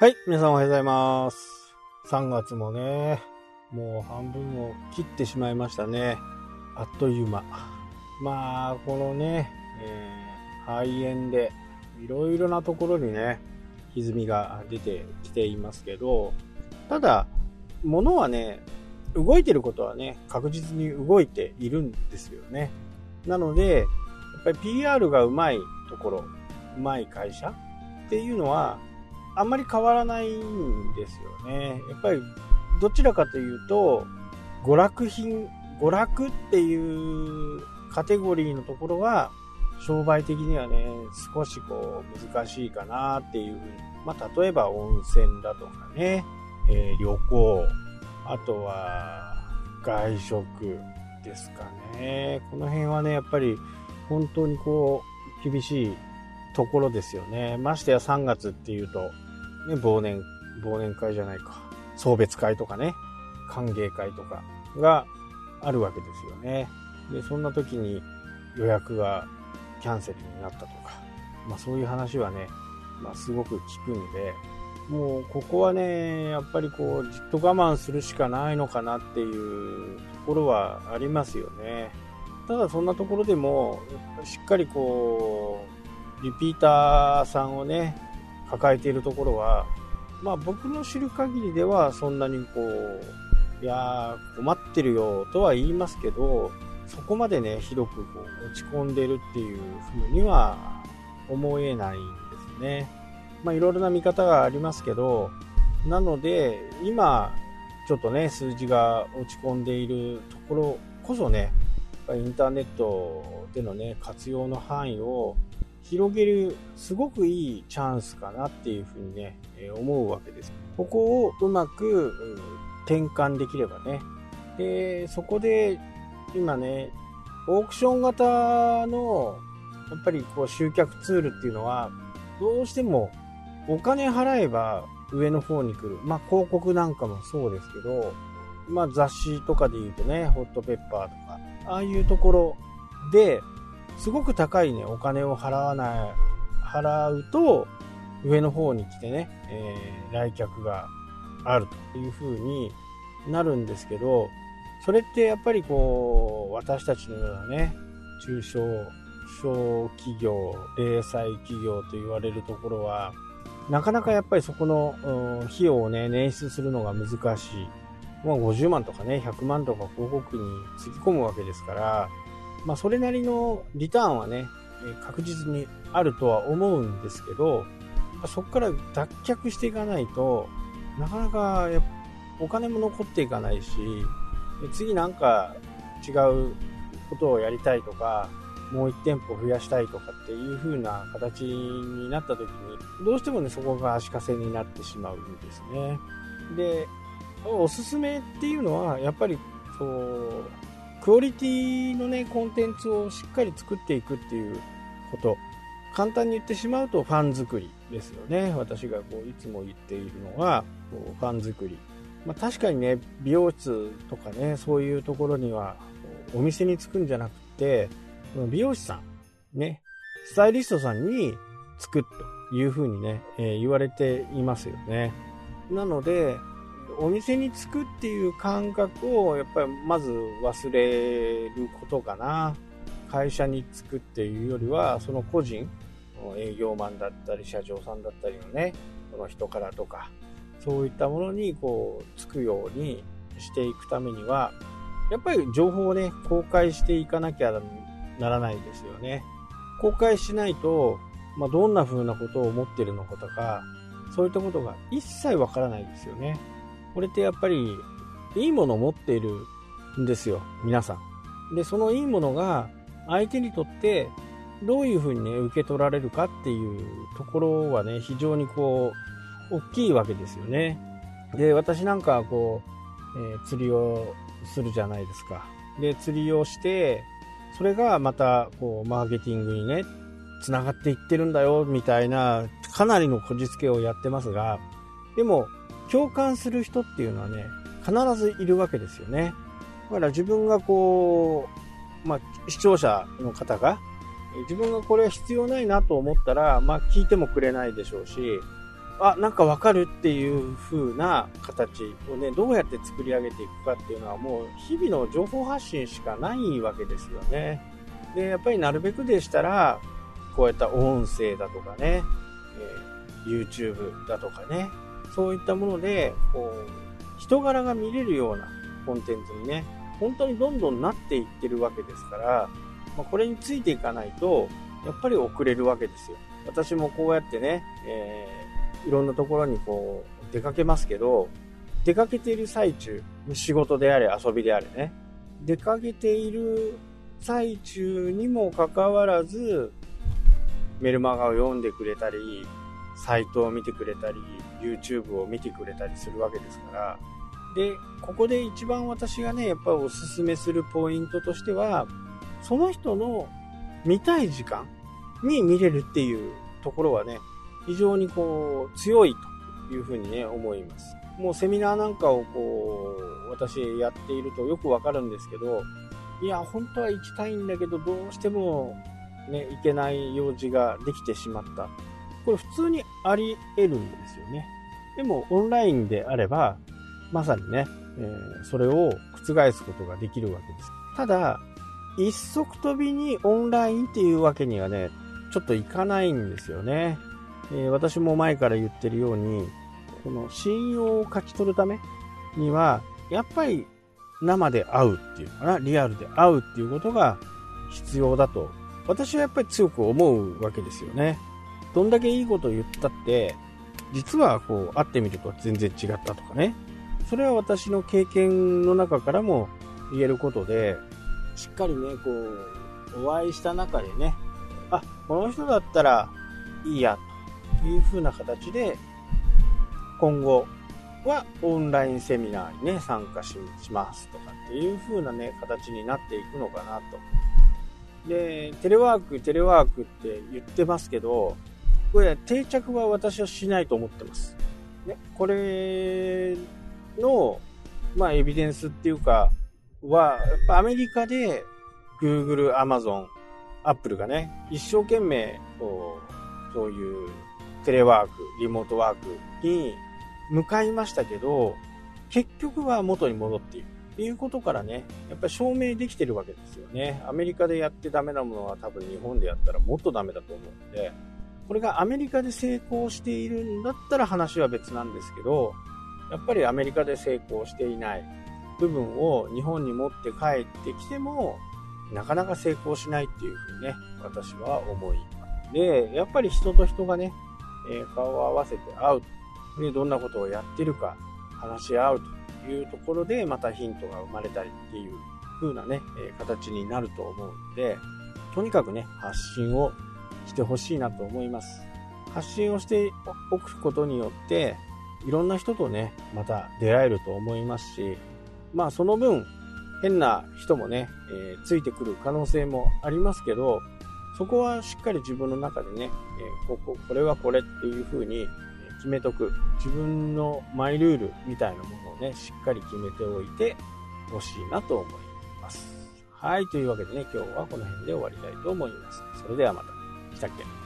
はい、皆さんおはようございます。3月もね、もう半分を切ってしまいましたね。あっという間。まあ、このね、えー肺炎で、いろいろなところにね、歪みが出てきていますけど、ただ、物はね、動いてることはね、確実に動いているんですよね。なので、やっぱり PR がうまいところ、うまい会社っていうのは、あんまり変わらないんですよね。やっぱり、どちらかというと、娯楽品、娯楽っていうカテゴリーのところは、商売的にはね、少しこう、難しいかなっていう。まあ、例えば温泉だとかね、えー旅行、あとは、外食ですかね。この辺はね、やっぱり、本当にこう、厳しいところですよね。ましてや3月っていうと、ね、忘年、忘年会じゃないか。送別会とかね、歓迎会とかがあるわけですよね。で、そんな時に予約がキャンセルになったとか、まあそういう話はね、まあすごく聞くんで、もうここはね、やっぱりこう、じっと我慢するしかないのかなっていうところはありますよね。ただそんなところでも、しっかりこう、リピーターさんをね、抱えているところは、まあ僕の知る限りではそんなにこう、いや困ってるよとは言いますけど、そこまでね、ひどくこう落ち込んでるっていう風には思えないんですね。まあいろいろな見方がありますけど、なので今、ちょっとね、数字が落ち込んでいるところこそね、インターネットでのね、活用の範囲を広げるすごくいいチャンスかなっていうふうにね、え思うわけです。ここをうまく転換できればね。で、そこで今ね、オークション型のやっぱりこう集客ツールっていうのはどうしてもお金払えば上の方に来る。まあ広告なんかもそうですけど、まあ雑誌とかで言うとね、ホットペッパーとか、ああいうところで、すごく高いね、お金を払わない、払うと、上の方に来てね、えー来客があるという風になるんですけど、それってやっぱりこう、私たちのようなね、中小、小企業、零細企業と言われるところは、なかなかやっぱりそこの、うん費用をね、捻出するのが難しい。まあ50万とかね、100万とか広告につぎ込むわけですから、まあそれなりのリターンはね、確実にあるとは思うんですけど、そこから脱却していかないと、なかなかお金も残っていかないし、次なんか違うことをやりたいとか、もう1店舗増やしたいとかっていう風な形になった時に、どうしてもね、そこが足かせになってしまうんですね。で、おすすめっていうのは、やっぱり、そう、クオリティのね、コンテンツをしっかり作っていくっていうこと。簡単に言ってしまうとファン作りですよね。私がこういつも言っているのは、こうファン作り。まあ、確かにね、美容室とかね、そういうところには、お店に着くんじゃなくて、美容師さん、ね、スタイリストさんに着くというふうにね、えー言われていますよね。なので、お店に着くっていう感覚をやっぱりまず忘れることかな。会社に着くっていうよりは、その個人、営業マンだったり社長さんだったりのね、その人からとか、そういったものにこう、つくようにしていくためには、やっぱり情報をね、公開していかなきゃならないですよね。公開しないと、まあ、どんな風なことを思ってるのかとか、そういったことが一切わからないですよね。これってやっぱり、いいものを持っているんですよ、皆さん。で、そのいいものが相手にとってどういう風にね、受け取られるかっていうところはね、非常にこう、大きいわけですよね。で、私なんかはこう、えー釣りをするじゃないですか。で、釣りをして、それがまた、こう、マーケティングにね、繋がっていってるんだよ、みたいな、かなりのこじつけをやってますが、でも、共感する人っていうのはね、必ずいるわけですよね。だから自分がこう、まあ、視聴者の方が、自分がこれは必要ないなと思ったら、まあ、聞いてもくれないでしょうし、あ、なんかわかるっていう風な形をね、どうやって作り上げていくかっていうのはもう日々の情報発信しかないわけですよね。で、やっぱりなるべくでしたら、こういった音声だとかね、え、YouTube だとかね、そういったもので、こう、人柄が見れるようなコンテンツにね、本当にどんどんなっていってるわけですから、まあ、これについていかないと、やっぱり遅れるわけですよ。私もこうやってね、えー、いろんなところにこう出かけますけど、出かけている最中、仕事であれ遊びであれね、出かけている最中にもかかわらず、メルマガを読んでくれたり、サイトを見てくれたり、YouTube を見てくれたりするわけですから、で、ここで一番私がね、やっぱりおすすめするポイントとしては、その人の見たい時間に見れるっていうところはね、非常にこう強いというふうにね、思います。もうセミナーなんかをこう、私やっているとよくわかるんですけど、いや、本当は行きたいんだけど、どうしてもね、行けない用事ができてしまった。これ普通にあり得るんですよね。でもオンラインであれば、まさにね、えー、それを覆すことができるわけです。ただ、一足飛びにオンラインっていうわけにはね、ちょっといかないんですよね。えー、私も前から言ってるように、この信用を勝ち取るためには、やっぱり生で会うっていうかな、リアルで会うっていうことが必要だと、私はやっぱり強く思うわけですよね。どんだけいいことを言ったって、実はこう会ってみると全然違ったとかね。それは私の経験の中からも言えることで、しっかりね、こう、お会いした中でね、あ、この人だったらいいや、という風な形で、今後はオンラインセミナーにね、参加しますとかっていう風なね、形になっていくのかなと。で、テレワーク、テレワークって言ってますけど、これ定着は私はしないと思ってます。ね、これの、まあ、エビデンスっていうか、は、やっぱアメリカで Google、Amazon、Apple がね、一生懸命、こう、そういうテレワーク、リモートワークに向かいましたけど、結局は元に戻っている。っていうことからね、やっぱり証明できてるわけですよね。アメリカでやってダメなものは多分日本でやったらもっとダメだと思うんで、これがアメリカで成功しているんだったら話は別なんですけど、やっぱりアメリカで成功していない部分を日本に持って帰ってきても、なかなか成功しないっていうふうにね、私は思います。で、やっぱり人と人がね、え、顔を合わせて会う。で、どんなことをやってるか話し合うというところで、またヒントが生まれたりっていう風なね、え、形になると思うので、とにかくね、発信をしてほしいなと思います。発信をしておくことによって、いろんな人とね、また出会えると思いますし、まあその分、変な人もね、えー、ついてくる可能性もありますけど、そこはしっかり自分の中でね、えー、ここ、これはこれっていう風に決めとく。自分のマイルールみたいなものをね、しっかり決めておいてほしいなと思います。はい、というわけでね、今日はこの辺で終わりたいと思います。それではまた。したっけ？